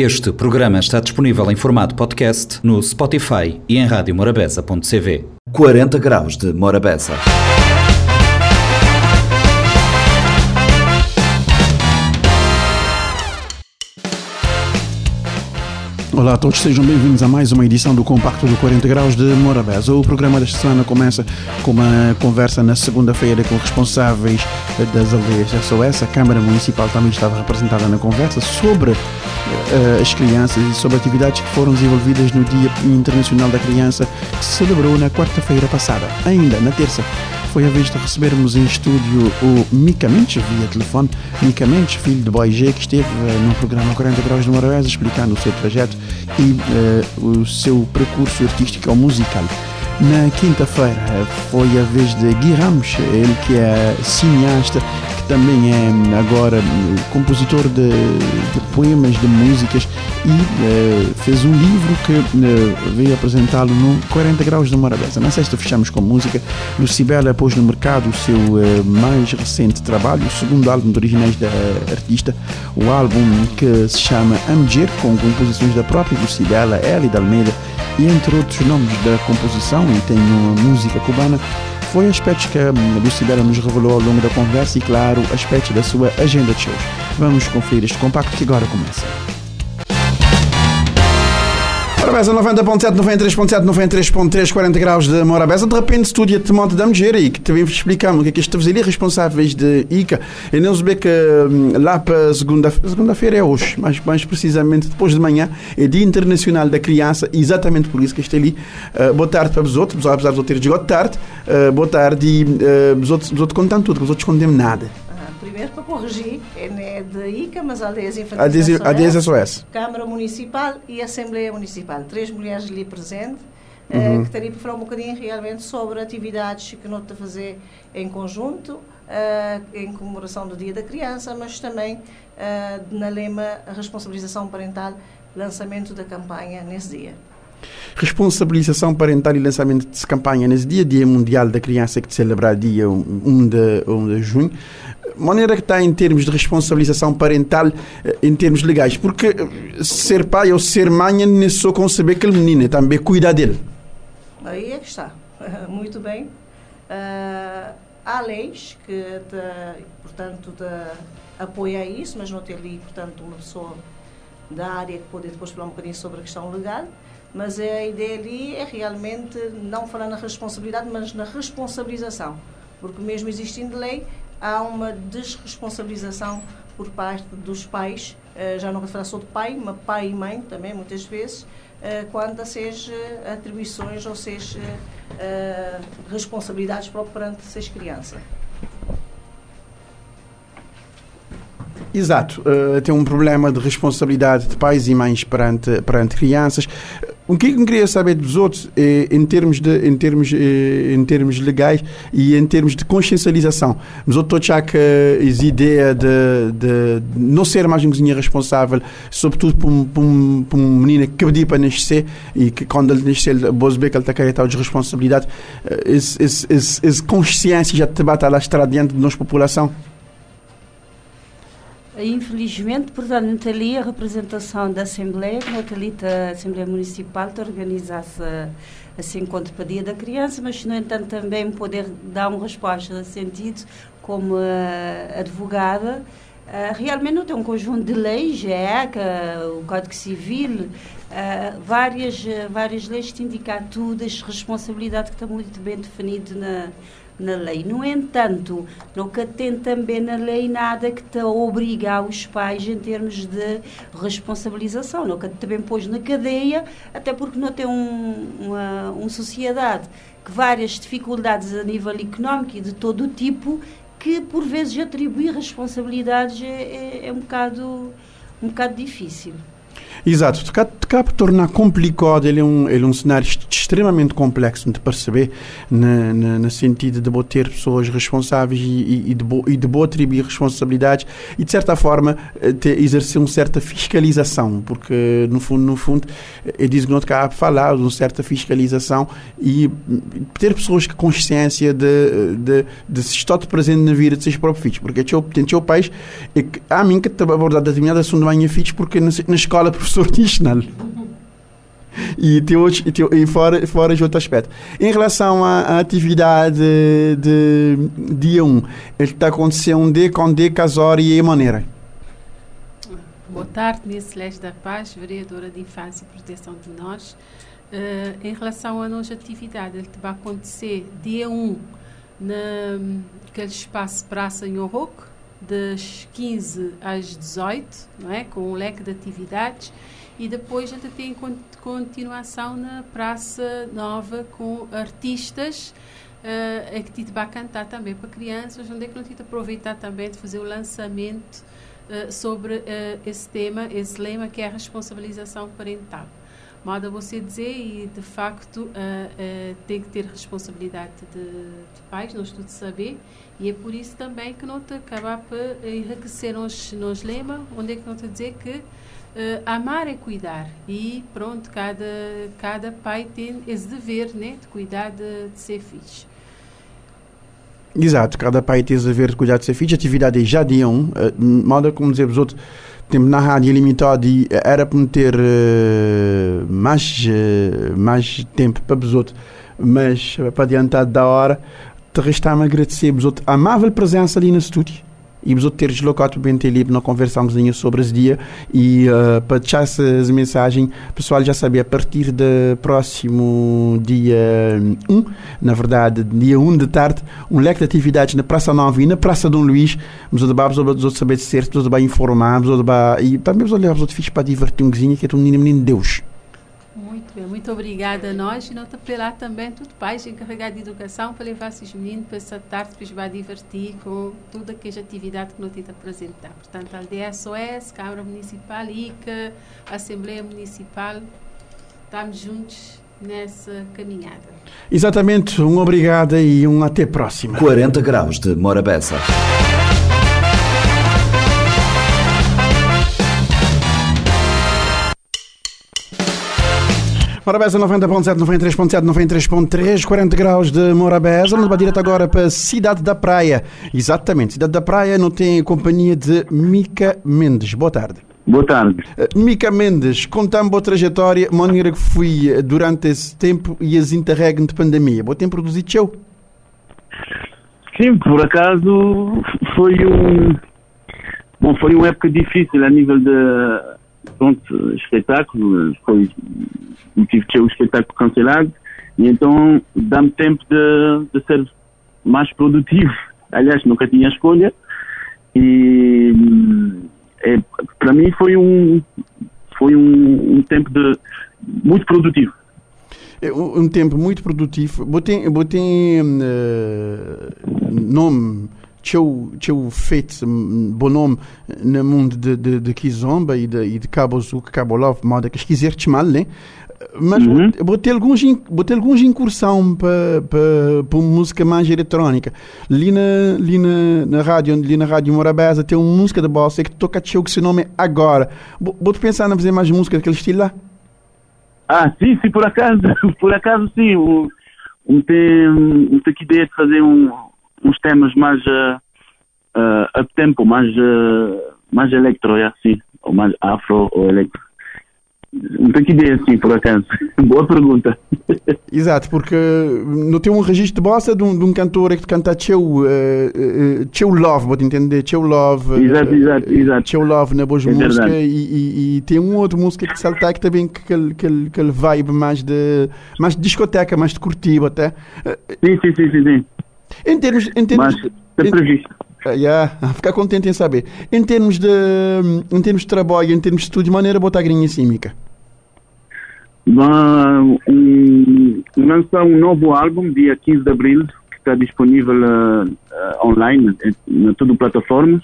Este programa está disponível em formato podcast no Spotify e em radiomorabeza.cv. 40 graus de Morabeza. Olá a todos, sejam bem-vindos a mais uma edição do Compacto do 40 Graus de Morabeza. O programa desta semana começa com uma conversa na segunda-feira com responsáveis das aldeias SOS. A Câmara Municipal também estava representada na conversa sobre uh, as crianças e sobre atividades que foram desenvolvidas no Dia Internacional da Criança, que se celebrou na quarta-feira passada. Ainda na terça, foi a vez de recebermos em estúdio o Mica Mendes, via telefone. Mica Mendes, filho de Boy G, que esteve uh, no programa 40 Graus de Morabeza explicando o seu trajeto e uh, o seu percurso artístico ou musical. Na quinta-feira foi a vez de Gui Ramos, ele que é cineasta, que também é agora compositor de, de poemas, de músicas e uh, fez um livro que uh, veio apresentá-lo no 40 Graus de Morabeza. Na sexta fechamos com música. Lucibela pôs no mercado o seu uh, mais recente trabalho, o segundo álbum de originais da artista, o álbum que se chama Amger, com composições da própria Lucibela, Eli da Almeida e entre outros nomes da composição, e tem uma música cubana, foi aspectos que a Lucibela nos revelou ao longo da conversa e, claro, aspectos da sua agenda de shows. Vamos conferir este compacto que agora começa. Morabeza 90.7, 93.7, 93.3, 40 graus de Morabeza. De repente, estúdio de monte da mulher e que também explicamos é que estamos ali responsáveis de ICA. E não se vê que lá para segunda-feira, segunda-feira é hoje, mas mais precisamente depois de manhã, é Dia Internacional da Criança, exatamente por isso que estou ali. Uh, boa tarde para os outros, apesar de eu ter de boa tarde, uh, boa tarde e uh, os outros, os outros contam tudo, os outros condemnam nada primeiro para corrigir, é de ICA, mas Aldeias Infantis Aldeias SOS, Câmara Municipal e Assembleia Municipal. Três mulheres ali presentes, uhum. uh, que estaria para falar um bocadinho realmente sobre atividades que nós a fazer em conjunto, uh, em comemoração do Dia da Criança, mas também uh, na lema responsabilização parental, lançamento da campanha nesse dia. Responsabilização parental e lançamento de campanha nesse dia, Dia Mundial da Criança, que se celebra dia 1 de, 1 de junho maneira que está em termos de responsabilização parental, eh, em termos legais? Porque eh, ser pai ou ser mãe não é só conceber aquele menino, é também cuidar dele. Aí é que está. Muito bem. Uh, há leis que, te, portanto, te apoiam isso, mas não tem ali, portanto, uma pessoa da área que pode depois falar um bocadinho sobre a questão legal. Mas a ideia ali é realmente não falar na responsabilidade, mas na responsabilização. Porque mesmo existindo lei, há uma desresponsabilização por parte dos pais, uh, já não vou falar só de pai, mas pai e mãe também, muitas vezes, uh, quanto a seja atribuições ou seja responsabilidades perante seis crianças. Exato, uh, tem um problema de responsabilidade de pais e mães perante, perante crianças. O que eu queria saber dos outros, é, em, termos de, em, termos, é, em termos legais e em termos de consciencialização, eu estou já que a ideia de, de não ser mais um cozinheiro responsável, sobretudo para um, um, um menino que pediu para nascer e que quando ele ver que ele está carregado de responsabilidade, essa consciência já te bate lá estar diante de nossa população? Infelizmente, portanto, ali a representação da Assembleia, que ali a Assembleia Municipal organizasse assim encontro para Dia da Criança, mas no entanto também poder dar uma resposta nesse sentido como advogada. Uh, realmente não tem um conjunto de leis, é, que, uh, o Código Civil, uh, várias, várias leis que indicam tudo, as responsabilidades que está muito bem definido na, na lei. No entanto, nunca tem também na lei nada que te obriga os pais em termos de responsabilização. Nunca também pôs na cadeia, até porque não tem um, uma, uma sociedade que várias dificuldades a nível económico e de todo o tipo que por vezes atribuir responsabilidades é, é, é um bocado um bocado difícil. Exato, acaba tornar complicado, ele é um, ele é um cenário extremamente complexo de perceber, no, sentido de ter pessoas responsáveis e, e, de, bo, e de boa atribuir responsabilidades e, de certa forma, eh, ter, exercer uma certa fiscalização, porque, no fundo, no fundo é disso que não cá a falar, de uma certa fiscalização e ter pessoas com consciência de, de, de se estar presente na vida de seus próprios filhos, porque tem o país, é que, a mim que abordar determinada assunto da minha filhos porque na, na escola professor diz não e, tem outros, e, tem, e fora, fora de outro aspecto. Em relação à, à atividade de, dia 1, ele está acontecendo de com de casória e maneira. Boa tarde, minha Celeste da Paz, vereadora de Infância e Proteção de Nós. Uh, em relação à nossa atividade, ele vai acontecer dia 1 naquele espaço Praça Nhorroc, das 15 às 18, não é? com um leque de atividades e depois a gente tem continuação na Praça Nova com artistas uh, é que te vai cantar também para crianças, onde é que não te aproveitar também de fazer o lançamento uh, sobre uh, esse tema, esse lema que é a responsabilização parental. Moda você dizer e de facto uh, tem que ter responsabilidade de, de pais, nós tudo saber. E é por isso também que não te acabar por enriquecer nos, nos lema, onde é que não te dizer que Uh, amar é cuidar e pronto, cada, cada pai tem esse dever né, de cuidar de, de ser filho. Exato, cada pai tem esse dever de cuidar de ser filho. Atividade já 1, um, uh, moda como dizer os outros, tempo na rádio limitado e era para ter uh, mais, mais tempo para os outros, mas para adiantar da hora, te resta-me agradecer a amável presença ali no estúdio e vos ter deslocado bem ali para conversarmos sobre esse dia e uh, para deixar essas mensagens pessoal já sabia a partir do próximo dia 1 na verdade dia 1 de tarde um leque de atividades na Praça Nova e na Praça Dom Luís vamos vamos vamos saber de certo vamos informar vamos e também vamos olhar vamos para divertir um que é um menino de Deus muito obrigada a nós e não te apelar também tudo pais encarregados de educação para levar esses meninos para essa tarde para vai divertir com toda aquela atividade que nós temos apresentar. Portanto, a aldeia SOS, Câmara Municipal, ICA, Assembleia Municipal, estamos juntos nessa caminhada. Exatamente, um obrigado e um até próxima. 40 graus de Morabeza. Morabeza 90.7, 93.7, 93.3, 40 graus de Morabeza. Vamos direto agora para Cidade da Praia. Exatamente, Cidade da Praia não tem companhia de Mica Mendes. Boa tarde. Boa tarde. Uh, Mica Mendes, conta-me a trajetória, maneira que fui durante esse tempo e as interregno de pandemia. Boa tempo produzido show? Sim, por acaso foi um. Bom, foi uma época difícil a nível de pronto, espetáculo, foi tive que ter o espetáculo cancelado e então dá-me tempo de, de ser mais produtivo. Aliás, nunca tinha escolha e é, para mim foi um foi um, um tempo de muito produtivo. É um tempo muito produtivo. Botei, botei uh, nome teu, teu feito bom nome no mundo de, de, de Kizomba e de, e de Cabo Zuc, Cabo Love, moda que quiser-te mal, né? Mas uhum. vou, ter alguns, vou ter alguns incursão para para música mais eletrônica. Ali na, ali na, na rádio, ali na rádio Morabeza tem uma música de bossa que toca teu que se nome Agora. Vou pensar em fazer mais música daquele estilo lá? Ah, sim, sim, por acaso, por acaso sim. Um, um tem, um tem que ideia de fazer um, uns temas mais uh, uh, up tempo, mais, uh, mais electro, é assim, ou mais afro ou electro. Não tenho que ideia assim, por acaso. Boa pergunta. Exato, porque não tem um registro de bossa de um, de um cantor que canta Teu, uh, uh, Love, vou entender, Teu Love. Exato, exato, exato. Teu Love na boa é música e, e, e, tem um outro música que salta que também que aquele, vibe mais de, mais de discoteca, mais de curtivo até. Sim, sim, sim, sim. sim. Em termos. Em termos Mas está previsto. Uh, yeah, ficar contente em saber. Em termos de, em termos de trabalho, em termos de estudo, de maneira botar a grinha címica? Um, um, lançar um novo álbum dia 15 de abril, que está disponível uh, uh, online, em, em todas as plataformas.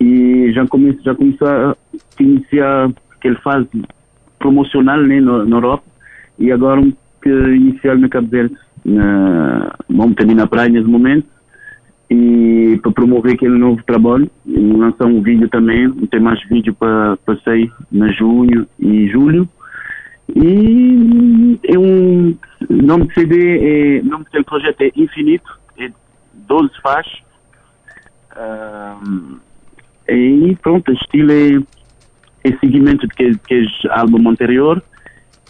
E já começa, já começou a iniciar aquele fase promocional né, na Europa. E agora que inicial na Cabo Verde, na, vamos também na praia nesse momento, e para promover aquele novo trabalho, lançar um vídeo também, tem mais vídeo para, sair na junho e julho. E é um nome de CD, é, nome do projeto é Infinito, é 12 faixas. Um, e pronto, estilo é, é seguimento de que, que é álbum anterior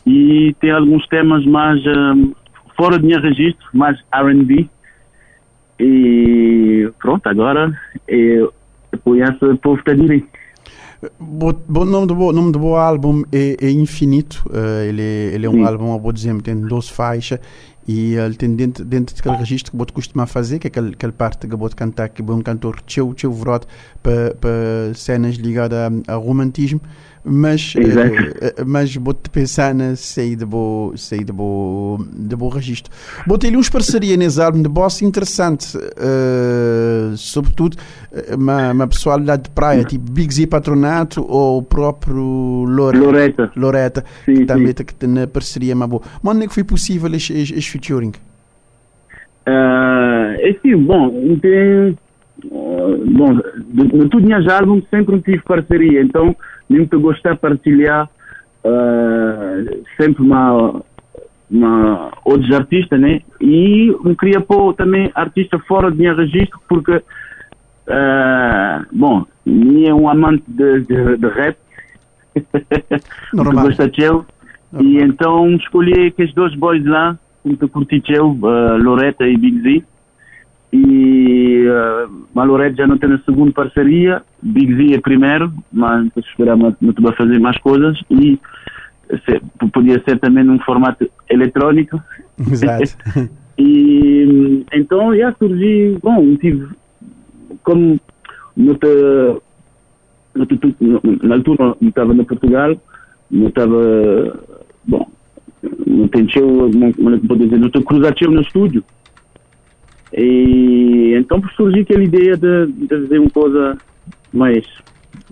e tem alguns temas mais um, fora de minha registro, mais R&B e pronto, agora apoiar esse povo direito. O nome do nome do álbum é, é Infinito. Uh, ele, é, ele é um Sim. álbum, vou dizer, tem 12 faixas e ele tem dentro, dentro daquele registro que você costuma fazer, que é aquele, aquela parte que você cantar, que é um cantor teu, teu vrot para cenas ligadas a, a romantismo mas uh, mas vou-te pensar na saída bo saída bo de bom registro. Botei ali uns parceria nesse álbum de boss interessante uh, sobretudo uma, uma personalidade de praia tipo Big Z Patronato ou o próprio Lore, Loreta Loreta sim, que também está na parceria uma boa mas onde é que foi possível este, este featuring? Uh, é sim, bom tem bom, de, de tudo minhas álbuns sempre tive parceria então eu gosto de partilhar uh, sempre uma, uma, outros artistas, né? E eu queria pôr também artista fora de minha registro, porque, uh, bom, minha é um amante de, de, de rap, gosta de eu, e então escolhi aqueles dois boys lá, que curti eu, uh, Loretta e Big Z e uh, Malorete já não tem a segunda parceria, Big Z é primeiro, mas esperar não vai fazer mais coisas e se, podia ser também num formato eletrónico. Exato. e então já surgi, bom, tive como no, na altura não estava no Portugal, não estava, bom, não tem show, não, não pode dizer, não estou cruzado no estúdio. E então surgiu aquela ideia de, de fazer uma coisa mais.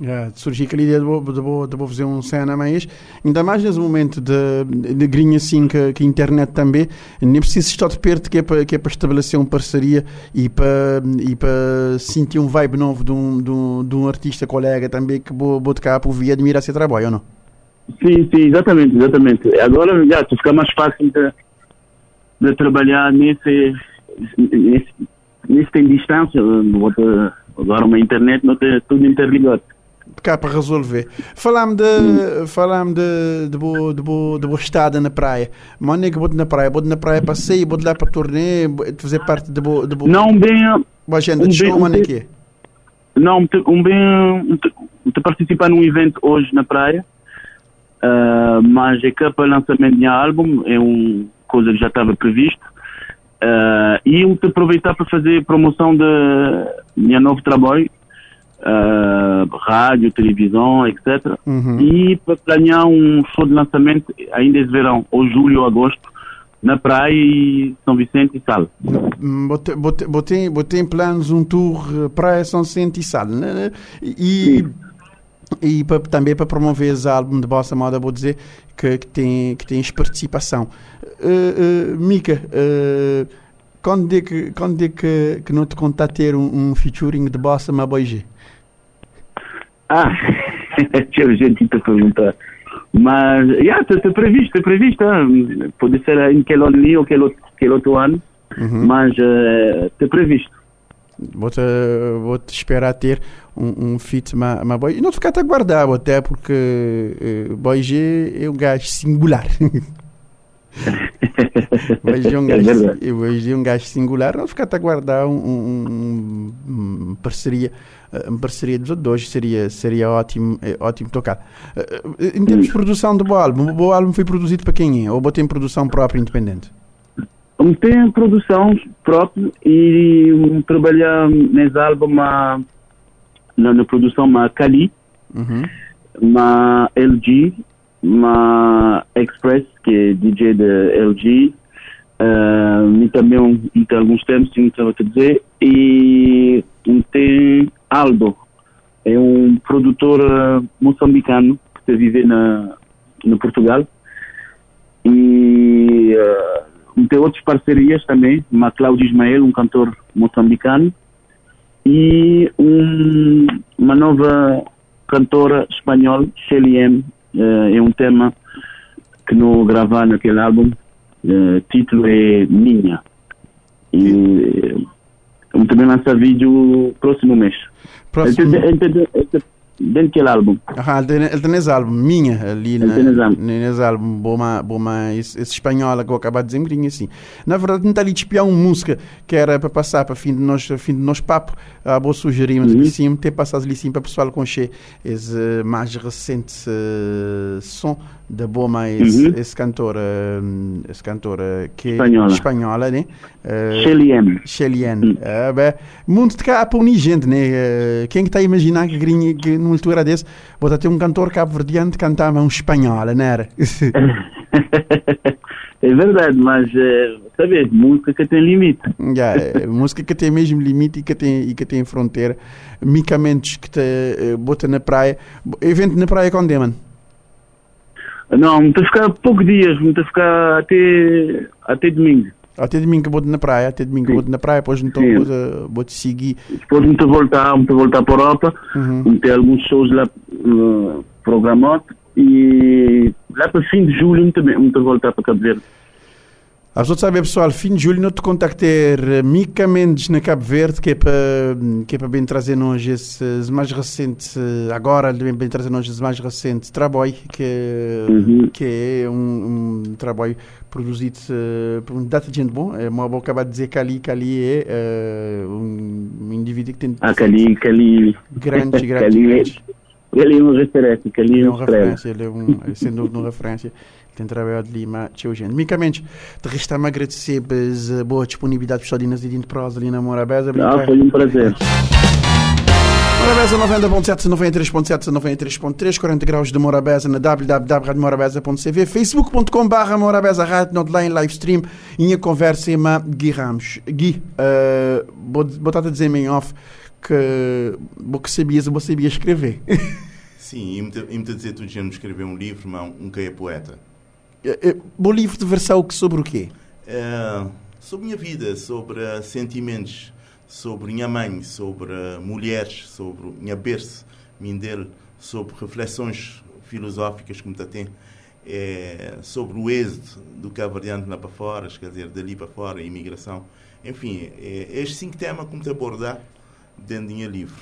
É, surgiu aquela ideia de vou, de, vou, de vou fazer um cena mais, ainda mais nesse momento de, de grinha assim que, que a internet também, nem preciso estar de perto que é para, que é para estabelecer uma parceria e para, e para sentir um vibe novo de um, de um, de um artista colega também que vou, vou tocar por via admirar seu trabalho, ou não? Sim, sim, exatamente, exatamente. Agora já fica mais fácil de, de trabalhar nesse nesse, nesse tem distância, agora uma internet não tem tudo interligado. Cá para resolver. Falar-me de, falar de, de, boa, de, boa, de boa estada na praia. É que vou na praia? Vou na praia passeio, vou lá para turnê, fazer parte de boa. De boa não, bem. Boa agenda um de show, é que é? Não, um bem. Estou participar num evento hoje na praia, uh, mas é que para o lançamento do meu álbum, é uma coisa que já estava previsto. Uh, e aproveitar para fazer promoção de meu novo trabalho, uh, rádio, televisão, etc. Uhum. E para planear um show de lançamento ainda esse verão, ou julho ou agosto, na praia e São Vicente e Sal. Botei, botei, botei em planos um tour eh, praia São Vicente e Sal. Né? E, Sim. E para, também para promover esse álbum de Bossa Moda, vou dizer que, que, tem, que tens participação. Uh, uh, Mica, uh, quando é que, quando é que, que não te conta ter um, um featuring de Bossa Maboige? Ah, tinha gente a perguntar. Mas, já, está previsto, está previsto. Pode ser em aquele ano ou aquele outro ano, uhum. mas está previsto. Vou-te vou -te esperar ter um, um fit ma, ma boy. E não ficar a guardar, até porque uh, Boy G é um gajo singular. Hoje é um gajo, hoje um gajo singular, não ficar a guardar um, um, um, parceria, eh, uma parceria dos dois seria, seria ótimo, é, ótimo tocar. Eh, em termos de produção do bom álbum, o bom álbum foi produzido para quem é? Ou tem produção própria independente? Tem produção própria e um, trabalhar nesse álbum uma, na, na produção uma Kali, uhum. uma LG, uma Express, que é DJ da LG, uh, e também um, tem alguns tempos, sim, estava a dizer, e tem Aldo, é um produtor uh, moçambicano que vive na, no Portugal, E uh, tem outras parcerias também, uma Cláudio Ismael, um cantor moçambicano, e um, uma nova cantora espanhola, Shelly M, uh, é um tema que não gravar naquele álbum, o título é Minha. E vamos também lançar vídeo próximo mês. Próximo... dentro daquele álbum. Ah, ele tem nesse álbum, minha, ali tem nesse álbum. boma, boma, esse, esse espanhol que eu acabo de dizer, um bocadinho assim. Na verdade, não está ali de espiar uma música que era para passar para fim de nós, fim de nós papo, ah, vou sugerir, mas Uhum. sim, ter passado ali sim para o pessoal conhecer esse eh, mais recente eh, som da Boma, esse, Uhum. esse cantor, eh, esse cantor eh, que Espanhola. espanhola, né? Eh, Shelly M. Sheliane. Hum. Ah, bem, muito de cá a punir gente, né? Eh, Quem que está a imaginar que, grinha, que altura desse, bota ter um cantor cabo-verdiano cantava um espanhol, não era? é verdade, mas, eh, sabe, música que tem limite. Eh, música que tem mesmo limite e que tem, e que tem fronteira. Micamentos que te eh, bota na praia. Evento na praia com Deman. Não, muito a ficar poucos dias, muito a ficar até, até domingo. Até domingo que bota na praia, até domingo que bota na praia, depois então bota, bota seguir. Depois a voltar, a voltar para a Europa, Uhum. ter alguns shows lá uh, programados e lá para fim de julho a voltar para Cabo Verde. A pessoa sabe, pessoal, fim de julho não te contactar eh, Mica Mendes na Cabo Verde, que é para que é para bem trazer nós esses mais recentes, eh, agora bem, bem trazer nós esses mais recentes trabalho, que, é- Uhum. que é um, um trabalho produzido eh, por um data de gente bom. É uma boa acabar de dizer que ali, que ali é eh, um, um indivíduo que tem Ah, Cali, Cali, grandes, grandes, Cali, grandes. Cali é uma referência, Cali Ele é é um referência, ele é um, é sem dúvida uma referência. Tem trabalhado ali, mas tchau, gente. Micamente, te resta-me agradecer pela boa disponibilidade pessoal de nas de prosa ali na Morabeza. Ah, foi um prazer. Morabeza 90.7, 93.7, 93.3, 40 graus de Morabeza na www.radiomorabeza.cv, facebook.com.br Morabeza Rádio, online live stream, e a conversa uma Gui Ramos. Gui, uh, vou botar a dizer em off que vou que sabias, vou sabia escrever. Sim, e me te- e me te dizer tu gente escrever um livro, mas um que é poeta. Eh, eh, Bom livro de versão sobre o quê? É, sobre minha vida, sobre sentimentos, sobre minha mãe, sobre mulheres, sobre minha berço, minha dele, sobre reflexões filosóficas que me tem, é, sobre o êxito do cabo-verdiano lá para fora, quer dizer, dali para fora, a imigração. Enfim, é, estes cinco temas que me te abordar dentro do meu livro.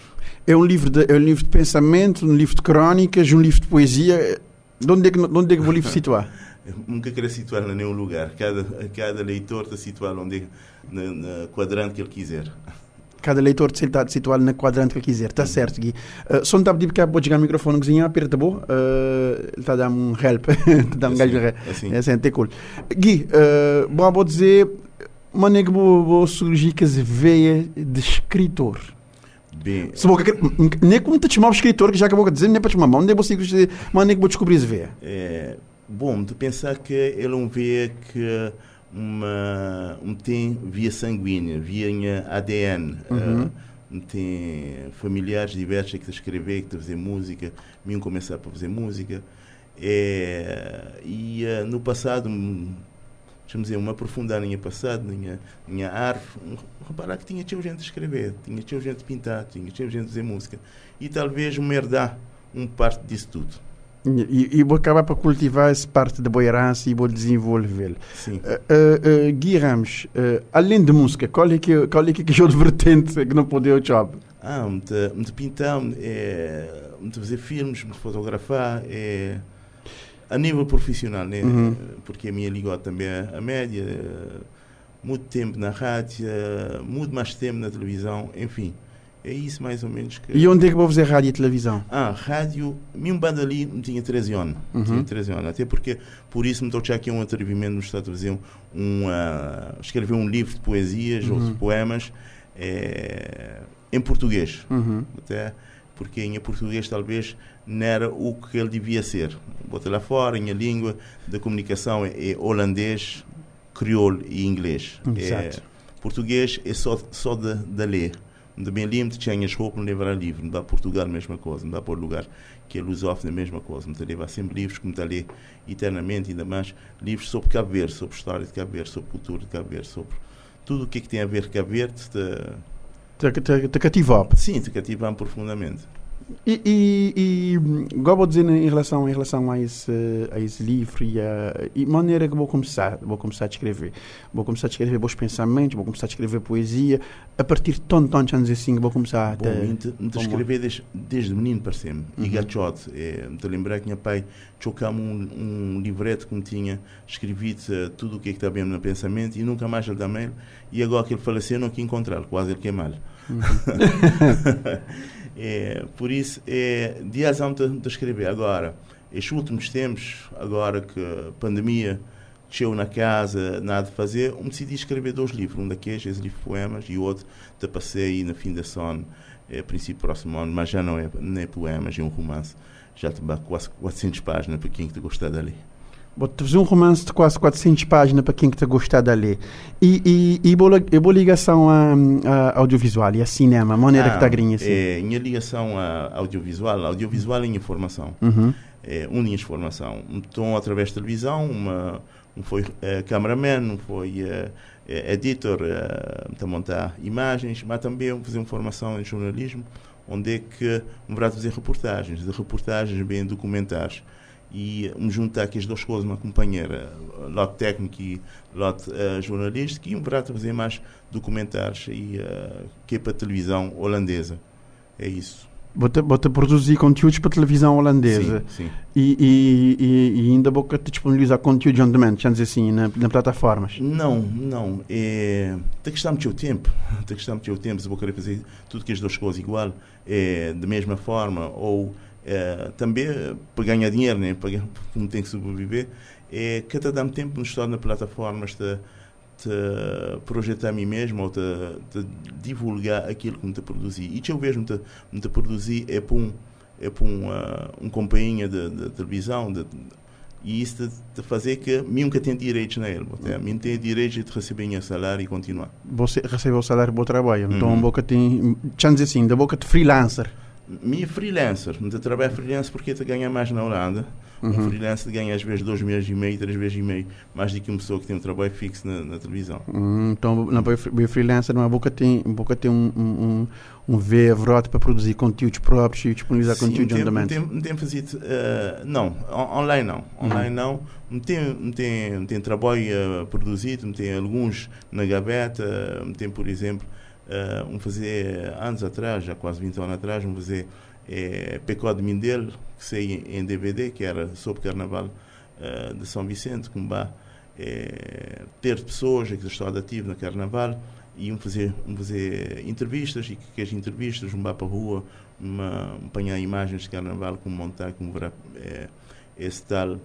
É um livro de, é um livro de pensamento, um livro de crónicas, um livro de poesia. De onde é que, de onde é que o livro situar? Nunca quero situar em nenhum lugar. Cada, cada leitor está situado onde, na, na quadrante que ele quiser. Cada leitor de está situado na quadrante que ele quiser. Está certo, Gui. Uh, só não está a pedir porque pode chegar o microfone cozinhar, aperta bom. Uh, ele está a dar um help. Está a dar um Assim, gajo. assim. É assim, é cool. Gui, uh, bom, vou dizer, mano, é que vou, vou surgir as veias de escritor. Bem, Se vou, nem como te chamar escritor, que já acabou de dizer, nem para te chamar, onde é que que vou descobrir as veias? é, bom, de pensar que ele não vê que uma, um tem via sanguínea, via ADN. Uhum. eh, tem familiares diversos que escrever, que fazer música, mim começar a fazer música. É, e eh, no passado, um, deixa-me dizer, uma aprofundar minha passado, na minha, minha árvore, um, reparar que tinha tinha gente a escrever, tinha tinha gente a pintar, tinha tinha gente a fazer música. E talvez me herdar um parte disso tudo. E, e vou acabar para cultivar essa parte da boirança e vou desenvolvê-lo. Sim. Uh, uh, uh, Gui Ramos, uh, além de música, qual é que, qual é que é a outra vertente que não pode o job? Ah, muito, muito pintar, é, fazer filmes, muito fotografar, é, a nível profissional, né? Uhum. porque a minha ligou também à média, eh, muito tempo na rádio, eh, muito mais tempo na televisão, enfim, é isso mais ou menos que... E onde é que vou fazer rádio e televisão? Ah, rádio, minha banda ali me tinha 13 anos. Uhum. Tinha 13 anos. Até porque, por isso, me estou aqui um atrevimento no Estado a fazer um, um, ah, escrever um livro de poesias ou Uhum. de poemas eh, em português. Uhum. Até porque em português talvez não era o que ele devia ser. Bota lá fora, em a língua da comunicação é, é holandês, crioulo e inglês. Exato. É, português é só, só de, de ler. De bem limpo, tinha as roupas, não levar livro. Não dá Portugal, a mesma coisa. Não dá por lugar que é lusófono, a mesma coisa. Não levar sempre livros, como está ali eternamente, ainda mais livros sobre Cabo Verde, sobre história de Cabo Verde, sobre cultura de Cabo Verde, sobre tudo o que, é que tem a ver com Cabo Verde. Te, te, te cativou? Sim, te cativou profundamente. E, e, e igual vou dizer em relação, em relação a, esse, a esse livro e a e maneira que vou começar, vou começar a escrever. Vou começar a escrever bons pensamentos, vou começar a escrever poesia. A partir de tantos tantos anos assim, vou começar a... Bom, a te, escrever desde, desde menino, parece-me. Uhum. E gachote. É, me lembrar que meu pai chocava um, um livreto que me tinha escrevido uh, tudo o que é que bem no pensamento e nunca mais ele mail. E agora que ele faleceu, não quis encontrá-lo, quase ele queimá-lo. Uhum. É, por isso, é de razão de, escrever. Agora, estes últimos tempos, agora que a pandemia chegou na casa, nada de fazer, eu decidi escrever dois livros. Um daqueles, esse livro de poemas, e outro, te passei na fim da son, é, princípio próximo ano, mas já não é, não é poemas, é um romance. Já te quase 400 páginas para quem te gostar dali. Fazer um romance de quase 400 páginas para quem está gostado de ler. E, e, e, boa, e boa ligação a, a, audiovisual e a cinema, a maneira ah, que está grinha assim. É, minha ligação a audiovisual, audiovisual é informação. Uhum. É, unia informação. Então, através da televisão, uma, um foi uh, cameraman, um foi uh, editor, uh, a montar imagens, mas também fazer informação em jornalismo, onde é que um vai fazer reportagens, de reportagens bem documentares e me juntar aqui as duas coisas, uma companheira, lote técnico e lote uh, jornalístico, e um prato fazer mais documentários e, uh, que é para a televisão holandesa. É isso. Bota, bota produzir conteúdos para a televisão holandesa. Sim, sim. E, e, e, e ainda boca te disponibilizar conteúdo on demand, já dizer assim, na, na plataformas? Não, não. É, tem que estar muito tempo. Tem que estar muito tempo. Se vou querer fazer tudo que as duas coisas igual, é, da mesma forma, ou é, também para ganhar dinheiro, né? para, como tem que sobreviver, é cada dá tempo nos estar na plataformas de, de projetar a mim mesmo ou de, de divulgar aquilo que me produzi. E que eu vejo me me te produzi é para um, é para um, uh, um companhia de, de televisão, de, e isso de, de, fazer que nunca tem direitos nele. Até, mim tem direito de receber o salário e continuar. Você recebe o salário do trabalho, então uhum. boca tem, chance assim, da boca de freelancer me freelancer, de trabalho freelancer porque te ganha mais na Holanda. Uhum. Um freelancer ganha às vezes dois meses e meio, três meses e meio, mais do que uma pessoa que tem um trabalho fixo na, na televisão. Uhum, então, na freelancer, uma boca tem, boca tem um, um, um VROT para produzir conteúdos próprios e disponibilizar Sim, conteúdos on demand? Não tem, fazido, uh, não, online não, online uhum. não. Não tem, não tem, não tem trabalho uh, produzido, não tem alguns na gaveta, não tem, por exemplo, Uh, um fazer anos atrás, já quase 20 anos atrás, um fazer é, Pecó de Mindelo, que saiu em DVD, que era sobre Carnaval uh, de São Vicente, com é, ter pessoas que estão ativas no Carnaval e um fazer, um fazer entrevistas e que as entrevistas, um vá para a rua, uma, um apanhar imagens de Carnaval, como montar, como verá é, esse tal uh,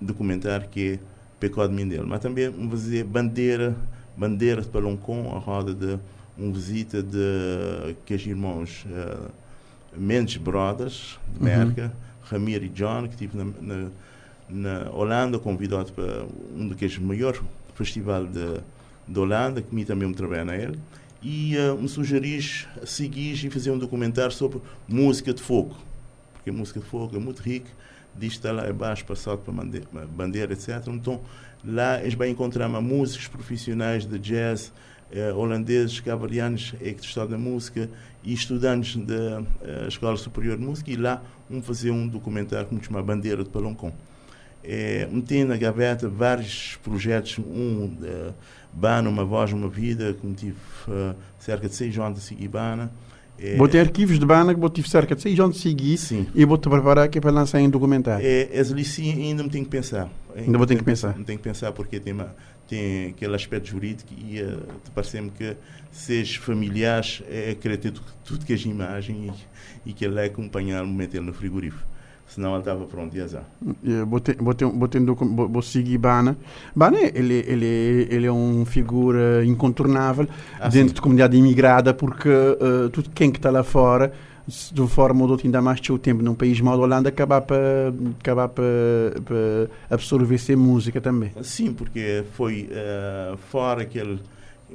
documentário que é Pecó de Mindelo. Mas também um fazer bandeira bandeira de Paloncon, a roda de uma visita de que os irmãos uh, Mendes Brothers, de Merca, uhum. Ramiro e John, que estive na, na, na, Holanda, convidado para um daqueles maiores festivais de, de Holanda, que me também me trabalha na ele, e uh, me sugeris seguir e fazer um documentário sobre música de fogo, porque a música de fogo é muito rica, diz está lá abaixo, passado para bandeira, bandeira etc. Então, Lá eles vão encontrar músicos profissionais de jazz, eh, holandeses, cavalianos é que estudam música e estudantes da eh, Escola Superior de Música e lá vão fazer um documentário que chama Bandeira de Paloncon. É, tem na gaveta vários projetos, um uh, Bana, Uma Voz, Uma Vida, que tive uh, cerca de seis anos de seguir Bana. É, vou ter arquivos de Bana que vou tive cerca de seis anos de seguir sim. e vou te preparar aqui para lançar em documentário. É, esse ainda me tenho que pensar. Ainda vou ter que pensar. Não tenho que pensar porque tem, uma, tem aquele aspecto jurídico e uh, parece-me que seja familiares é querer ter tudo, tudo que as imagens e, e que ele é acompanhar meter no frigorífico senão ele estava e. Botei, botei, botei, vou seguir Bana. Bana, ele, ele, ele é uma figura incontornável ah, dentro sim. da comunidade imigrada, porque uh, tudo quem que está lá fora de uma forma ou de outra, ainda mais o tempo num país mal Holanda, acabar para acabar para, para absorver ser música também. Sim, porque foi uh, fora aquele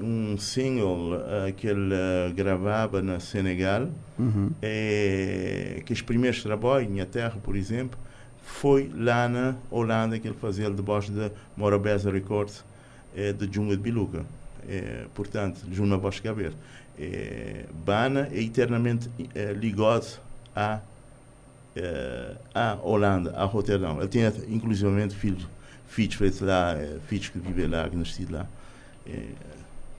um single uh, que ele uh, gravava na Senegal, Uhum. é, que os primeiros trabalhos, minha terra, por exemplo, foi lá na Holanda que ele fazia debaixo da Morabeza Records é, de Junga de Biluca. É, portanto, Voz Caber. É, Bana é eternamente ligado a, é, a Holanda, a Roterdão. Ele tinha, inclusivamente, filhos, filhos feitos lá, filhos que vivem lá, que nascidos lá.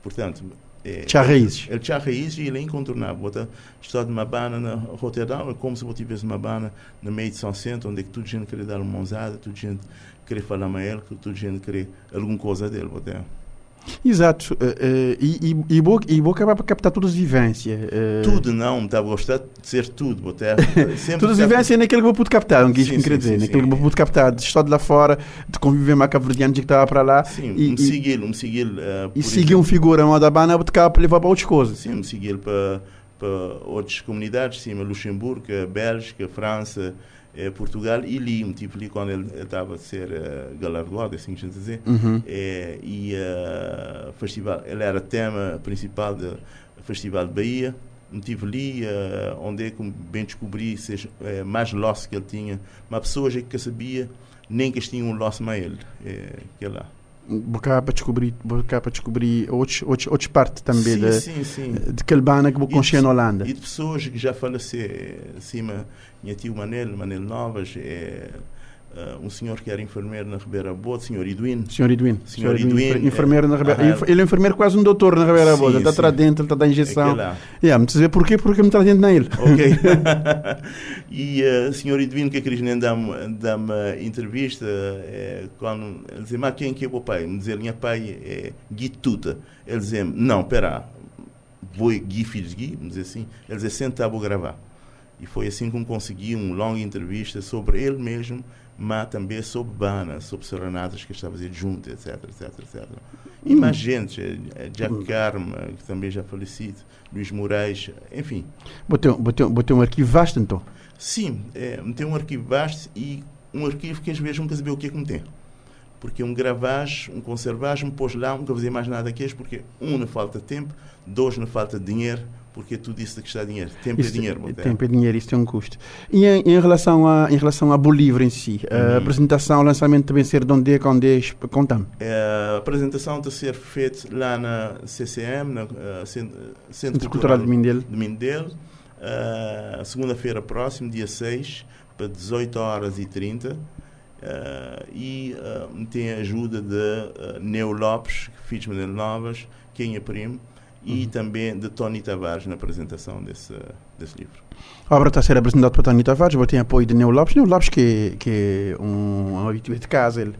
Portanto, é, Tinha raízes. ele tinha raízes e ele é incontornável. Bota história de uma bana na Roterdão é como se você tivesse uma bana no meio de São Centro, onde é toda gente queria dar uma mãozada, toda gente queria falar com ele, toda gente queria alguma coisa dele. Bota. Exato. eh, eh, e, e, e, vou, e vou acabar para captar todas as vivências. eh, Tudo não, estava a gostar de ser tudo. Bota. Sempre Todas as vivências naquilo que eu pude captar, não quis querer dizer, sim, naquilo sim. que eu pude captar, de história de lá fora, de conviver com a cabo-verdiana que estava para lá, Sim, e, me seguir, me seguir. uh, e seguir um figura uma da bana, para levar para outras coisas. Sim, me seguir para, para outras comunidades, sim, Luxemburgo, Bélgica, França, eh, Portugal, e li, me tive ali quando ele estava a ser eh, galardoado, assim que dizer. Uhum. Eh, e eh, festival, ele era tema principal do Festival de Bahia. Me tive ali, eh, onde é que bem descobri seja, eh, mais loss que ele tinha. Uma pessoa já que sabia, nem que eles tinham um loss mais ele, que é lá. Vou cá para descobrir, outros, outros, outras partes também sim, de, sim, sim. de aquele bana que de- na Holanda. E de pessoas que já faleceram. Acima, minha tio Manel, Manel Novas, é, ah, um senhor que era enfermeiro na Ribeira Boa, senhor Iduino. Senhor Edwin, Senhor Edwin, Edwin, enfermeiro na Ribeira. aham. Inf- Ele é enfermeiro quase um doutor na Ribeira Boa. Ele está atrás dentro, ele está a dar injeção. Lá. Yeah, me dizer porquê, porque me está dentro nele. Ok. e o senhor Edwino, que a Cris nem dá-me dá entrevista, é, quando ele dizia, mas quem que é o pai? Me dizia, minha pai é Gui Tuta. Ele dizia, não, pera, vou Gui Filhos Gui, me dizia assim. Ele dizia, senta, vou gravar. E foi assim que consegui uma longa entrevista sobre ele mesmo, mas também sobre Bana, sobre serenatas que estava a fazer junto, etc, etc, etc. E mais gente, eh, Jack Karma, que também já falecido, Luís Moraes, enfim. Botei, um- botei, botei um arquivo vasto então. Sim, é, tem um arquivo vasto e um arquivo que às vezes nunca sabia o que é que me tem. Porque um gravagem, um conservagem, pôs lá, nunca fazia mais nada que isso, porque um, não falta tempo, dois, não falta dinheiro, porque tudo isso que está dinheiro. Tempo Isso- é dinheiro. Monteiro. Tempo é dinheiro, isso tem um custo. E em, em relação a, em relação a Bolívar em si, a Uhum. apresentação, o lançamento também ser de onde é, onde é, contame. É, a apresentação está a ser feita lá na CCM, na eh, Cen- Centro, Centro Cultural de Mindelo. de Mindelo, eh, segunda-feira próxima, dia 6, para 18 horas e 30. eh, e eh, tem a ajuda de uh, Neu Lopes, Filhos Maneiro Novas, Quem Primo, e também de Tony Tavares na apresentação desse, desse livro. A obra está a ser apresentada por Tony Tavares, eu tenho apoio de Neo Lopes. Neo Lopes que, que é um, habitué de casa, ele,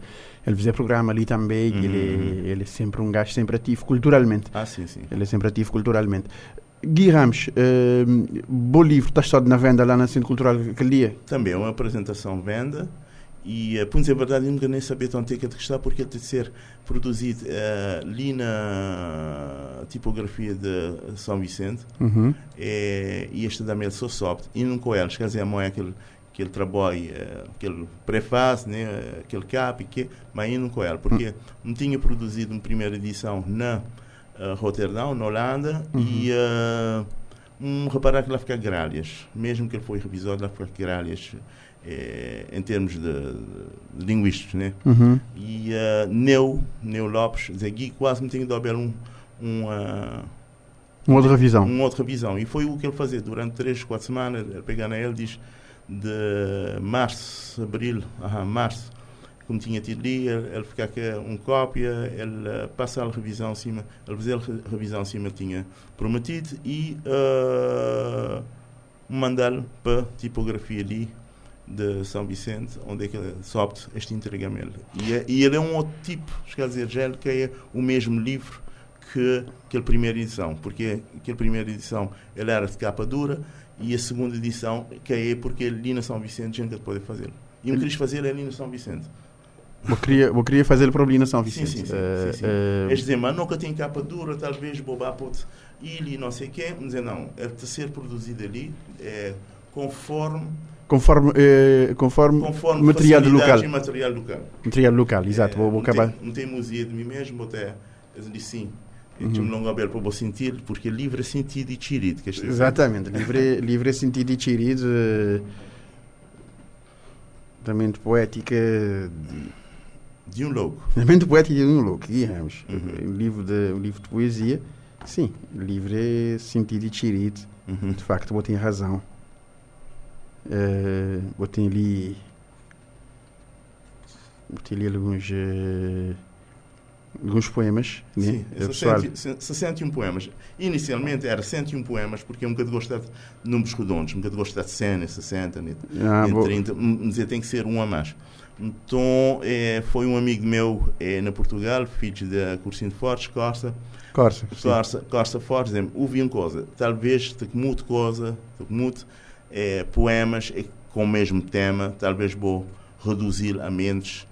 ele fazia programa ali também, Uhum. ele, ele é sempre um gajo sempre ativo culturalmente. Ah, sim, sim. Ele é sempre ativo culturalmente. Gui Ramos, eh, bom livro, está estado na venda lá na Centro Cultural aquele dia. Também é uma apresentação venda e, uh, por dizer a verdade, eu nunca nem sabia tão ter que está porque ele tem de ser produzido uh, ali na tipografia de São Vicente. Uhum. é, e este da Mel só soft e não com eles, quer dizer, a mãe é aquele aquele trabalho, eh, aquele prefácio, né, aquele cap, que, mas não com ela, porque não tinha produzido uma primeira edição na uh, Roterdão, na Holanda, e uh, um reparar que lá fica gralhas, mesmo que ele foi revisado, lá fica gralhas eh, em termos de, de linguísticos, né? Uhum. E uh, Neu, Neu Lopes, dizer, Gui quase me tinha dado um, um, uh, Uma outra revisão. uma outra revisão. E foi o que ele fazia durante três, quatro semanas. Ele pegava na ele diz de março, abril, aham, março, como tinha tido ali, ele, ele ficava com um cópia, ele uh, passa a revisão acima, ele fazia a re- revisão acima, tinha prometido, e uh, mandá-lo para a tipografia ali de São Vicente, onde é que ele sobe este entregamento. E, é- e ele é um outro tipo, quer dizer, já ele que é o mesmo livro que aquela primeira edição, porque aquela primeira edição ele era de capa dura e a segunda edição que é porque ali na São Vicente a gente pode fazer. E não queria fazer ali na São Vicente. Vou querer, vou querer fazer para o São Sim, Vicente. sim, sim. Eh, sim, sim. eh, Eles dizem, mas nunca tem capa dura, talvez bobar pode ir e não sei quê. Mas não, é de ser produzido ali é, conforme, conforme, eh, conforme, conforme material local. material local. Material local, exato. É, vou, vou não acabar. Tem, não tem museu de mim mesmo, até eu disse sim. Uhum. Tinha um longo abel para você sentir, porque livre é sentido e tirido. Que Exatamente, livre, livre é sentido e tirido. Da mente poética de, de um louco. Da mente poética de um louco, digamos. Uhum. Um, livro de, um livro de poesia, sim, livre é sentido e tirido. Uhum. De facto, você tem razão. Uh, você tem ali. Você tem ali alguns. Uh, alguns poemas, né? Sim, 61 poemas. Inicialmente era 101 poemas, porque eu nunca gostava de números redondos, nunca gostava de 100, 60, né? ah, 30, dizer, tem que ser um a mais. Então, é, foi um amigo meu é, na Portugal, filho da Cursinho de Fortes, Costa. Costa. Costa, Costa Fortes, dizendo, ouvi uma coisa, talvez te mude coisa, te mude é, poemas é, com o mesmo tema, talvez vou reduzir a menos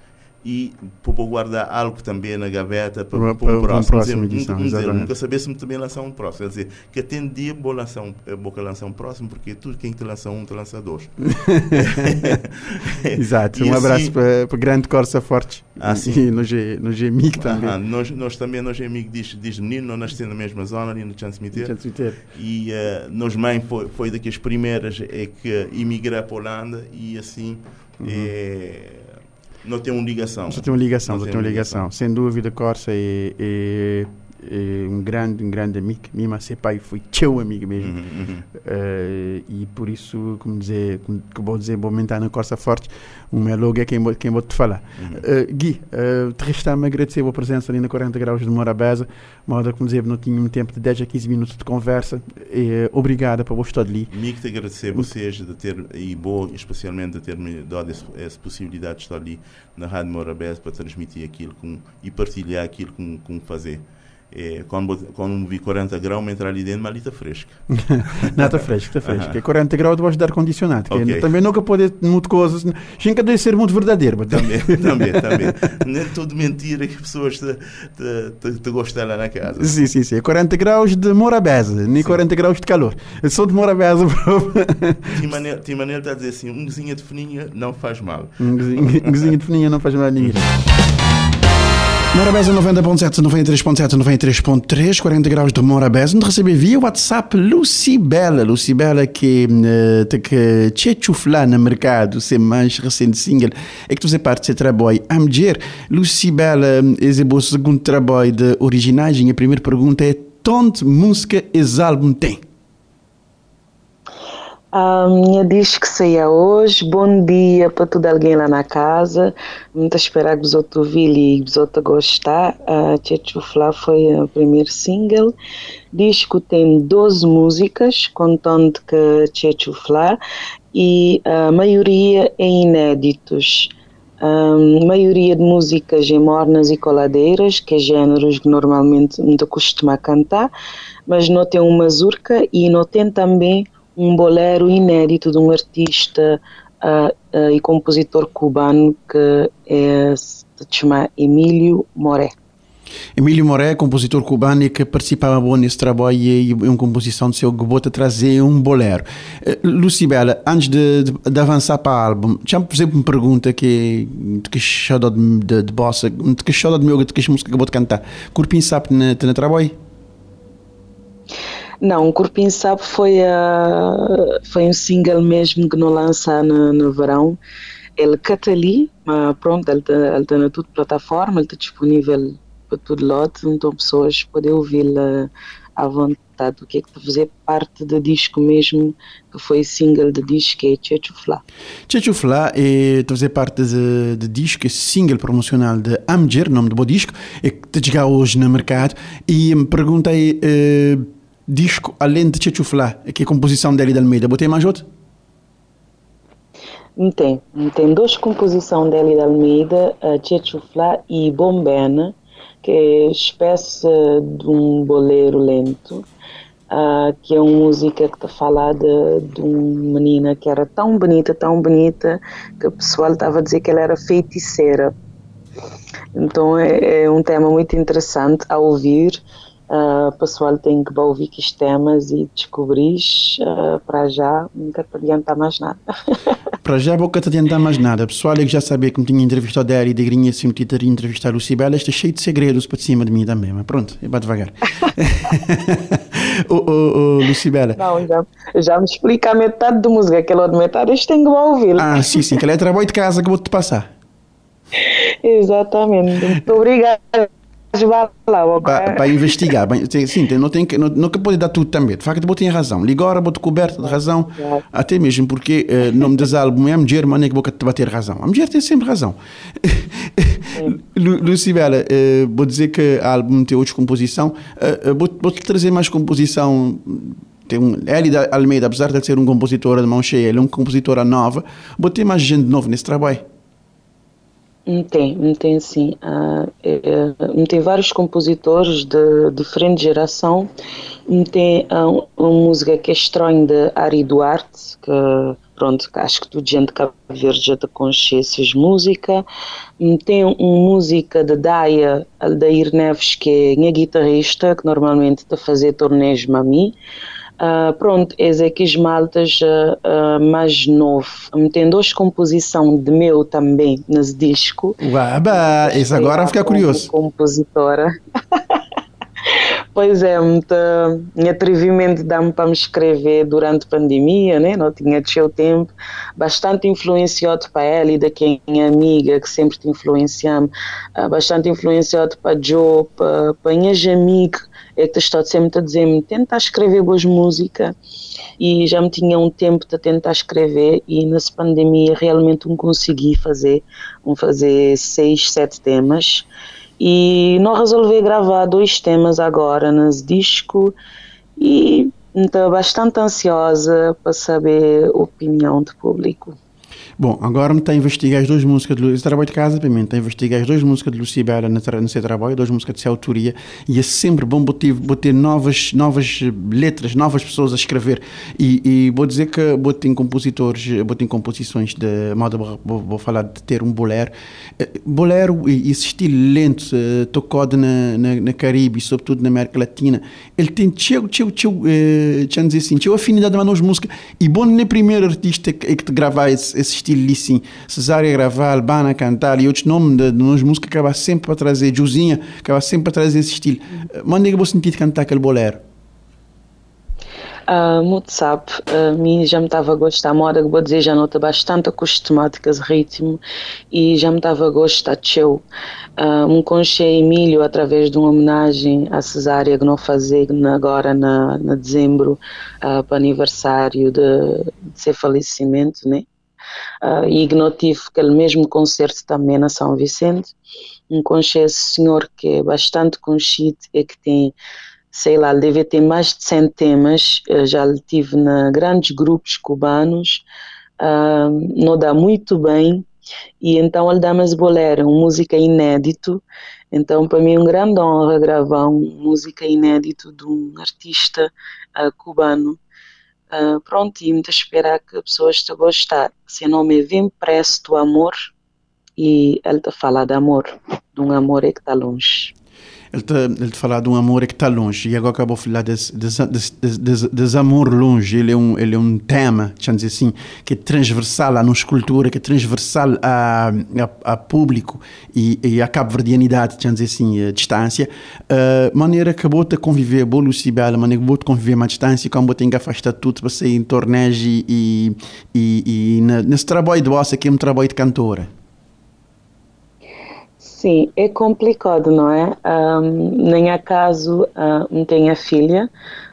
e para guardar algo também na gaveta para, para, para, o próximo. Edição, nunca, dizer, nunca saber se também lançar um próximo. Quer dizer, que atendia vou lançar um, vou lançar um próximo, porque tudo quem te lança um, te lança dois. Exato. um assim, abraço para, para Grande Corsa Forte. Ah, e no, G, no GMIC também. Ah, nós, nós também, no GMIC, diz, diz menino, nós nascemos na mesma zona, ali no Chan Cemitério. E uh, nós mãe foi, foi daquelas primeiras é que imigrou para a Holanda e assim. Uhum. É, não tem uma ligação. Não tem uma ligação, não, tem uma ligação. ligação. Sem dúvida, Corsa é, é é um grande, um grande amigo. Minha mãe, seu pai foi teu amigo mesmo. Uhum, uhum. Uh, e por isso, como dizer, como, que vou dizer, vou aumentar na Corsa Forte, o meu logo é quem vou, quem vou te falar. Uhum. Uh, Gui, uh, te resta-me agradecer a tua presença ali na 40 Graus de Morabeza. Moda, como dizer, não tinha um tempo de 10 a 15 minutos de conversa. E, obrigada por estar ali. Amigo, te agradecer a vocês de ter, e boa, especialmente de ter-me dado essa, essa, possibilidade de estar ali na Rádio Morabeza para transmitir aquilo com, e partilhar aquilo com, com fazer. É, quando, quando vi 40 graus, me entrar ali dentro, mas ali está fresca. não, está fresca, está fresca. Uh -huh. 40 graus debaixo de ar-condicionado. Okay. Também nunca pode muitas coisas. Tinha que ser muito verdadeiro. Também, também, também. Nem tudo mentira que pessoas te, te, te, te gostam lá na casa. Sim, sim, sim. 40 graus de Morabeza, nem 40 graus de calor. Eu sou de Morabeza. Tem maneira de dizer assim: um cozinha de fininha não faz mal. Um cozinha de fininha não faz mal a ninguém. Morabeza 90.7, 93.7, 93.3, 40 graus de Morabeza. Onde receber via WhatsApp Lucibela. Lucibela que uh, tem que chuflar no mercado, ser mais recente single. É que tu fazes parte desse trabalho. A mulher, Lucibela, esse é o segundo trabalho de originagem. A primeira pergunta é: onde música esse álbum tem? A minha diz que saia hoje. Bom dia para todo alguém lá na casa. Muito esperar que os outros ouvirem e os outros gostar. A Chechu Flá foi o primeiro single. Disco tem 12 músicas, contando que Chechu Flá, e a maioria é inéditos. A maioria de músicas em mornas e coladeiras, que é géneros que normalmente não costuma cantar, mas não tem uma mazurca e não tem também um bolero inédito de um artista uh, uh, e compositor cubano que é, se chama Emílio Moré. Emílio Moré, compositor cubano que participava bom nesse trabalho e uma composição do seu Gobota trazer um bolero. Uh, Lucibela, antes de, de, de, avançar para o álbum, já por exemplo, uma pergunta que que chora de, de, de bossa, que chora de meu, que música que Gobota cantar. Corpinho sabe na trabalho? Não, o Corpinho Sabe foi, a, foi um single mesmo que não lança no, no verão. Ele cata ali, mas pronto, ele está tá na tudo plataforma, ele está disponível para todo lado, então pessoas podem ouvi-la à vontade. O que é que fazer parte do disco mesmo, que foi single do disco, é Chechu Flá. Chechu Flá é fazer parte do disco, single promocional de Amger, nome do disco, é que está hoje no mercado. E me perguntei. Uh, disco, além de Chechuflá, que é a composição dele de Almeida, botei mais outro? Tem, tem duas composições dele de Almeida, Chechuflá e Bombena, que é espécie de um boleiro lento, uh, que é uma música que está falada de uma menina que era tão bonita, tão bonita, que o pessoal estava a dizer que ela era feiticeira. Então é, é um tema muito interessante a ouvir Uh, pessoal tem que ouvir os temas e descobrir uh, para já, nunca te adianta mais nada. para já, nunca te adianta mais nada. Pessoal, eu já sabia que me tinha entrevistado a e de Grinha, se me tinha entrevistado o Lucibela, está cheio de segredos para cima de mim também, mas pronto, vai devagar. o, o, o Lucibela. Não, já, já me explica a metade da música, aquela outra metade, eu tenho que ouvir. Ah, sim, sim, aquela é trabalho de casa que vou te passar. Exatamente. Muito obrigada para investigar. Sim, não, tem não, que pode dar tudo também. De facto, você tem razão. Ligora, você coberta de razão. Até mesmo porque o uh, nome dos álbuns é a mulher, mas é que você vai ter razão. A mulher tem sempre razão. Lucibela, uh, vou dizer que o álbum tem outra composição. Uh, vou, vou trazer mais composição tem um, Elida Almeida, apesar de ser um compositor de mão cheia, ele é um compositor nova, vou ter mais gente nova nesse trabalho. Tem, tem sim. Uh, é, tem vários compositores de diferente geração. Tem uh, uma música que é estranha de Ari Duarte, que pronto, acho que toda gente Cabo Verde já te conhece essas músicas. Tem uma música de Daya Aldair Neves, que é minha guitarrista, que normalmente está a fazer torneios mami. Uh, pronto, esse aqui maltas uh, uh, mais novo. Tem duas composições de meu também nesse disco. Uaba, isso agora fica curioso. Compositora. pois é, muito atrevimento dá-me para me escrever durante a pandemia, né? não tinha tido tempo, bastante influenciado para ela e da quem é amiga que sempre te influenciamos, bastante influenciado para Joe, para, para minhas amigas é que estou sempre a dizer-me, tenta escrever boas músicas e já me tinha um tempo de tentar escrever e nessa pandemia realmente não consegui fazer, um fazer seis, sete temas e não resolvi gravar dois temas agora nesse disco e estou bastante ansiosa para saber a opinião do público. Bom, agora me está a investigar as duas músicas de Esse trabalho de casa, para mim, está a investigar as duas músicas de Lucibela no seu trabalho, duas músicas de sua autoria, e é sempre bom botar, botar novas, novas letras, novas pessoas a escrever. E, e vou dizer que vou ter compositores, vou ter composições de modo, vou, vou falar de ter um bolero. Eh, bolero e esse estilo lento, eh, tocado na, na, na Caribe, sobretudo na América Latina, ele tem tchau, tchau, tchau, eh, dizer assim, tchau afinidade com as músicas. E bom, nem primeiro artista que, que te gravar esse, esse estilo sim, Cesária gravar, Albana cantar e outros nomes de, de nós música acaba sempre para trazer, Josinha acaba sempre para trazer esse estilo. Manda que você sentir cantar aquele bolero. Uh, muito sabe, uh, mim já me estava a gostar, a moda que vou dizer já nota bastante acostumado com esse ritmo e já me estava a gostar de show. Uh, um conche Emílio através de uma homenagem à cesárea que não fazer agora na, na dezembro uh, para aniversário de, de seu falecimento, né? Uh, e ignotive aquele mesmo concerto também na São Vicente, um concerto senhor que é bastante conhecido e que tem, sei lá, deve ter mais de 100 temas, Eu já tive na grandes grupos cubanos, uh, não dá muito bem, e então ele dá-me bolero, uma música inédito, então para mim é uma grande honra gravar uma música inédito de um artista uh, cubano, Uh, pronto, e muito esperar que as pessoas te gostar. Seu nome é Vem Presto Amor e ele te fala de amor, de um amor que está longe. Ele te, ele te fala de um amor que está longe e agora acabou de falar desse, amor longe. Ele é um, ele é um tema, dizer assim, que é transversal à nossa cultura, que é transversal a, a, a público e, e a cabo-verdianidade, dizer assim, a distância. Uh, maneira que acabou de conviver, boa Lucibela, maneira que acabou de conviver à distância, como tem que afastar tudo para sair em torneios e, e, e, e nesse trabalho de vossa, que é um trabalho de cantora. Sim, é complicado, não é? Um, nem acaso não tenho a filha,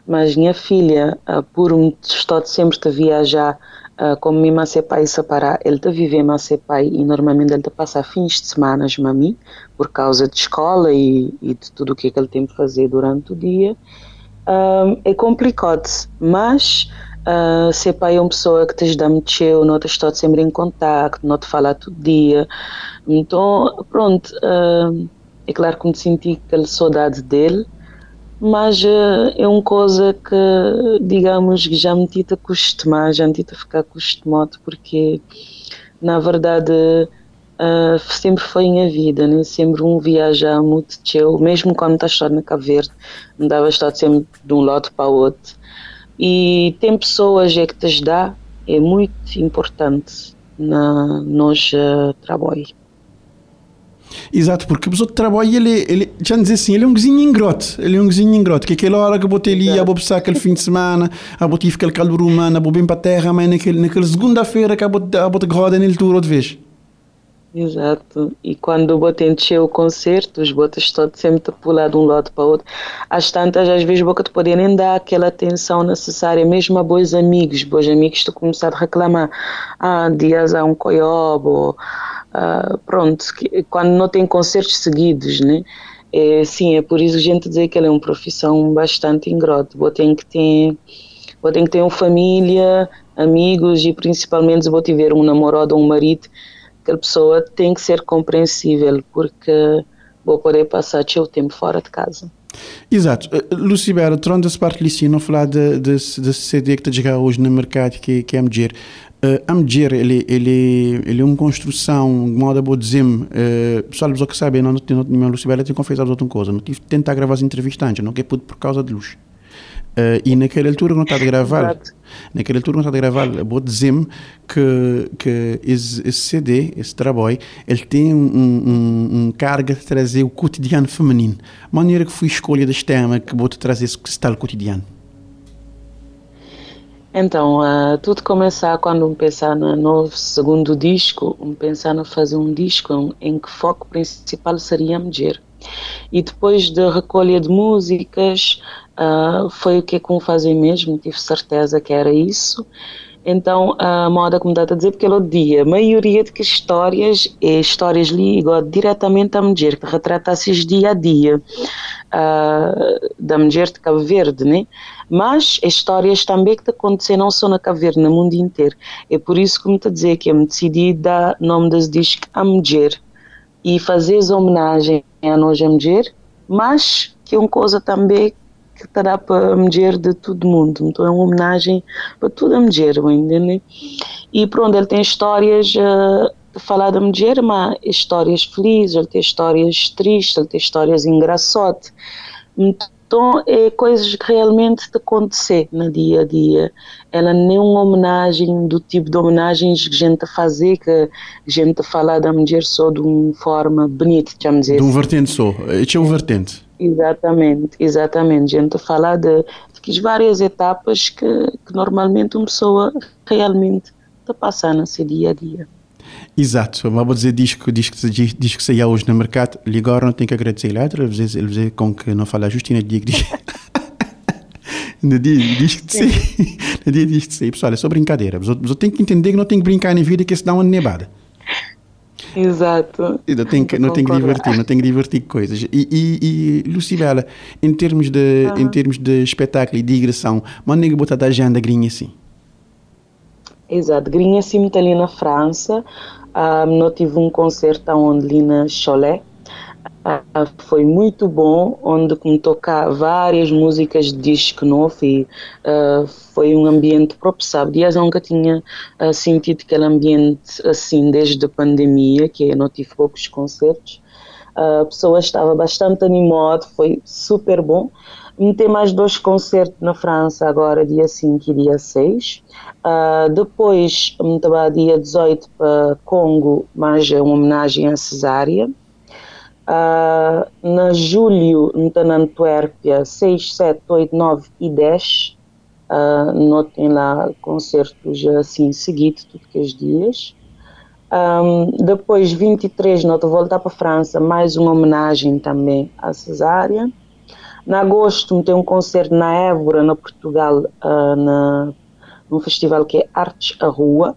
mas minha filha, uh, por um estado sempre de viajar, uh, como minha mãe pai separar, ele está viver com pai e normalmente ele está passar fins de semana com mim, por causa de escola e, e de tudo o que, é que ele tem que fazer durante o dia. Um, é complicado, mas Uh, ser pai é uma pessoa que te dá muito não te está sempre em contato, não te fala todo dia. Então, pronto, uh, é claro que me senti aquela saudade dele, mas uh, é uma coisa que, digamos, que já me tive acostumar, já me tive a ficar acostumado, porque, na verdade, uh, sempre foi minha vida, né? sempre um viajar muito teu, mesmo quando estás só na Cabo Verde, andava estar sempre de um lado para o outro. E tem pessoas é que te dá, é muito importante na uh, trabalho. Exato, porque o pessoa que trabalha, ele, ele, já dizer assim, ele é um vizinho ingroto, ele é um vizinho ingroto, que aquela hora que eu botei ali, a vou passar aquele fim de semana, a vou tive aquele calor humano, a vou bem para a terra, mas naquele, naquela segunda-feira que a vou roda nele tour outra vez. Exato. E quando o bote encheu o concerto, os botes estão sempre a pular de um lado para o outro. Às tantas, às vezes, boca te podia nem dar aquela atenção necessária, mesmo a bons amigos. Bons amigos tu começar a reclamar. Ah, dias há um coiobo. Ah, pronto, quando não tem concertos seguidos, né? É, sim, é por isso que a gente dizer que ela é uma profissão bastante ingrata. Boa tem que tem que ter uma família, amigos e principalmente se vou tiver um namorado ou um marido aquela pessoa tem que ser compreensível, porque vou poder passar o tempo fora de casa. Exato. Uh, Lucibera, tronda essa parte não falar de, de, de CD que está chegando hoje no mercado, que, que é a Medir. Uh, a Medir, ele, ele, ele é uma construção, de modo a vou dizer, uh, pessoal que sabe, não, não, não, Lucibera tem confessado outra coisa, não tive tentar gravar as entrevistas antes, não que é por causa de luz. Uh, e naquela altura que não está a gravar, Exato. Naquela altura que não está a gravar, vou dizer-me que, que esse, esse, CD, esse trabalho, ele tem um, um, um, carga de trazer o cotidiano feminino. maneira que foi escolha deste tema que vou te trazer esse tal cotidiano. Então, uh, tudo começar quando pensar no novo segundo disco, pensar em fazer um disco em que o foco principal seria a mulher. E depois da recolha de músicas, uh, foi o que é como fazer mesmo, tive certeza que era isso. Então, a moda, como dá a dizer, porque ele dia, a maioria de que histórias é histórias ligadas diretamente à mulher, que retrata-se dia a dia uh, da mulher de Cabo Verde, né? Mas histórias também que acontecem não só na Cabo Verde, no mundo inteiro. É por isso que me está a dizer que eu me decidi dar nome das discos à mulher e fazer homenagem à nossa mulher, mas que é uma coisa também que estará para a mulher de todo mundo. Então é uma homenagem para toda a mulher, entende? E pronto, ele tem histórias uh, de falar da mulher, mas histórias felizes, ele tem histórias tristes, ele tem histórias engraçadas. Então é coisas que realmente te acontecer no dia a dia. Ela nem uma homenagem do tipo de homenagens que a gente fazer, que a gente fala da mulher só de uma forma bonita, vamos dizer. De um vertente só, este é um vertente. Exatamente, exatamente. A gente fala de, de várias etapas que, que normalmente uma pessoa realmente está passando no seu dia a dia. Exato, vou dizer disco, disco, disco, disco que saia hoje no mercado, não tem que agradecer ele, ele dizer, ele com que não fala Justina diga no dia disco de sair, no dia disco de sair, pessoal, é só brincadeira, você tem que entender que não tem que brincar na vida que se dá uma nevada. Exato. Não tem que, não tem que divertir, não tem que divertir coisas. E, e, e Lucibela, em termos de, uhum. em termos de espetáculo e digressão, mas nem botar da agenda grinha assim. Exato, grinha assim ali na França. Um, não tive um concerto onde ali na Cholet Uh, foi muito bom, onde me tocar várias músicas de disco novo e uh, foi um ambiente próprio, sabe? Dias nunca tinha sentido aquele ambiente assim desde a pandemia, que eu não tive poucos concertos. a pessoa estava bastante animada, foi super bom. Tem mais dois concertos na França agora, dia 5 e dia 6. Uh, depois, dia 18 para Congo, mais uma homenagem à Cesária. Uh, na julho, está na Antuérpia, 6, 7, 8, 9 e 10. Uh, não tem lá concertos assim seguidos, todos os dias. Um, depois, 23, nós voltar para a França, mais uma homenagem também à Cesária. Na agosto, tem um concerto na Évora, na Portugal, uh, na, num festival que é Artes à Rua.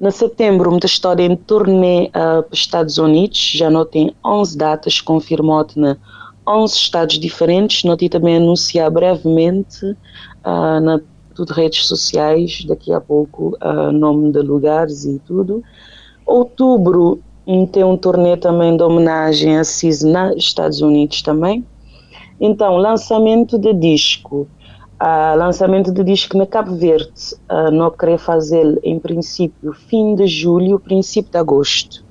Na setembro, muita história em turnê uh, para os Estados Unidos, já não tem 11 datas confirmadas na 11 estados diferentes, noti também anunciar brevemente uh, na tudo redes sociais, daqui a pouco uh, nome de lugares e tudo. Outubro tem um turnê também de homenagem a CIS nos Estados Unidos também. Então, lançamento de disco uh, lançamento de disco na Cabo Verde, uh, não querer fazer em princípio fim de julho, princípio de agosto.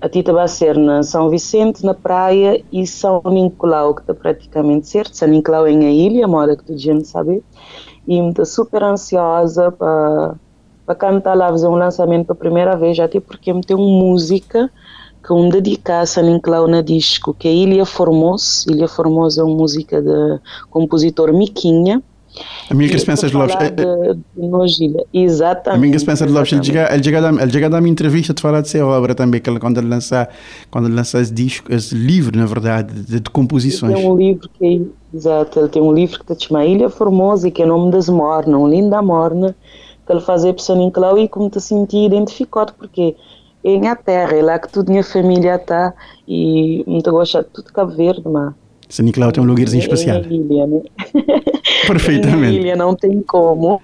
a Tita vai ser na São Vicente, na praia, e São Nicolau, que está praticamente certo. São Nicolau é em ilha, mora que tu gente sabe. E estou super ansiosa para cantar lá, fazer um lançamento pela primeira vez, até porque eu tenho música que um dedicar a São Nicolau na disco, que é Ilha Formoso. Ilha Formoso é uma música de compositor Miquinha a minha Spencer de Lopes. De, de Nogilha. Exatamente. A minha Spencer de Lopes, ele chega, ele, chega ele chega a dar uma entrevista de falar de sua obra também, que ele, quando ele lança, quando ele lança esse disco, esse livro, na verdade, de, de composições. Ele tem um livro que exato, ele tem um livro que se chama Ilha Formosa, que é o nome das Morna, um lindo da Morna, que ele fazia para São Nicolau e como te senti identificado, porque é terra, é lá que toda a minha família está e muito gosto de tudo Cabo Verde, mas São Nicolau tem um lugarzinho especial. É ilha, né? Perfeitamente. ilha não tem como.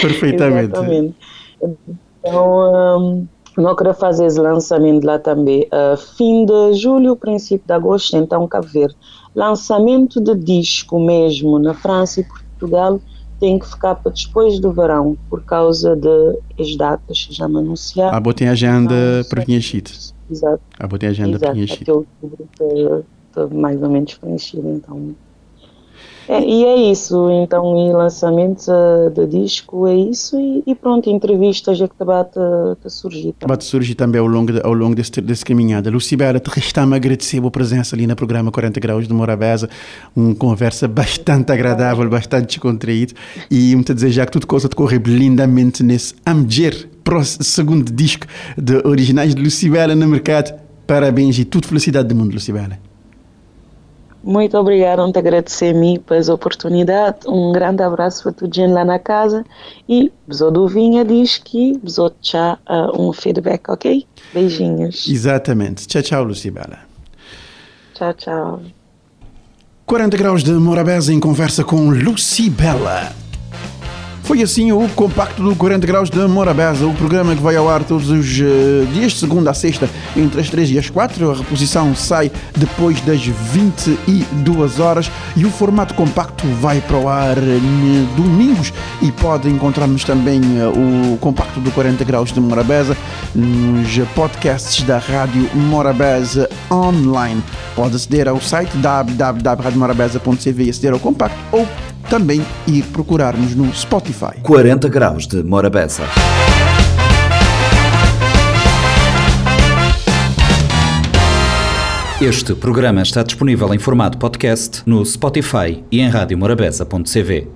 Perfeitamente. Exatamente. Então, um, nós queremos fazer esse lançamento lá também. Uh, fim de julho, princípio de agosto, então Cabo Verde. Lançamento de disco mesmo na França e Portugal tem que ficar para depois do verão, por causa das datas que já me anunciaram. Ah, botei a agenda para preenchida. Exato. Ah, botei a agenda Exato. preenchida. Até outubro está mais ou menos preenchido, então. É, e é isso, então, e lançamentos uh, de disco é isso, e, e pronto, entrevistas é que está a surgir. Está a surgir também ao longo, de, ao longo desse, desse caminhada. Lucibela, te resta-me agradecer a presença ali no programa 40 Graus de Morabeza, uma conversa bastante agradável, bastante descontraída, e me desejar que tudo coisa te corre lindamente nesse Amger, segundo disco de originais de Lucibela no mercado. Parabéns e tudo felicidade do mundo, Lucibela. Muito obrigada, te agradecer a mim pela oportunidade. Um grande abraço para todos lá na casa. E Besou do Vinha diz que Besou tchau uh, um feedback, ok? Beijinhos. Exatamente. Tchau, tchau, Lucibela. Tchau, tchau. 40 graus de Morabeza em conversa com Lucibela. Foi assim o compacto do 40 Graus de Morabeza, o programa que vai ao ar todos os uh, dias, segunda a sexta, entre as 3 e as 4. A reposição sai depois das 22 horas e o formato compacto vai para o ar uh, domingos. E pode encontrarmos também uh, o compacto do 40 Graus de Morabeza nos podcasts da Rádio Morabeza online. Pode aceder ao site www.radiomorabeza.cv e aceder ao compacto ou também ir procurar-nos no Spotify. 40 graus de Morabeza. Este programa está disponível em formato podcast no Spotify e em radiomorabeza.cv.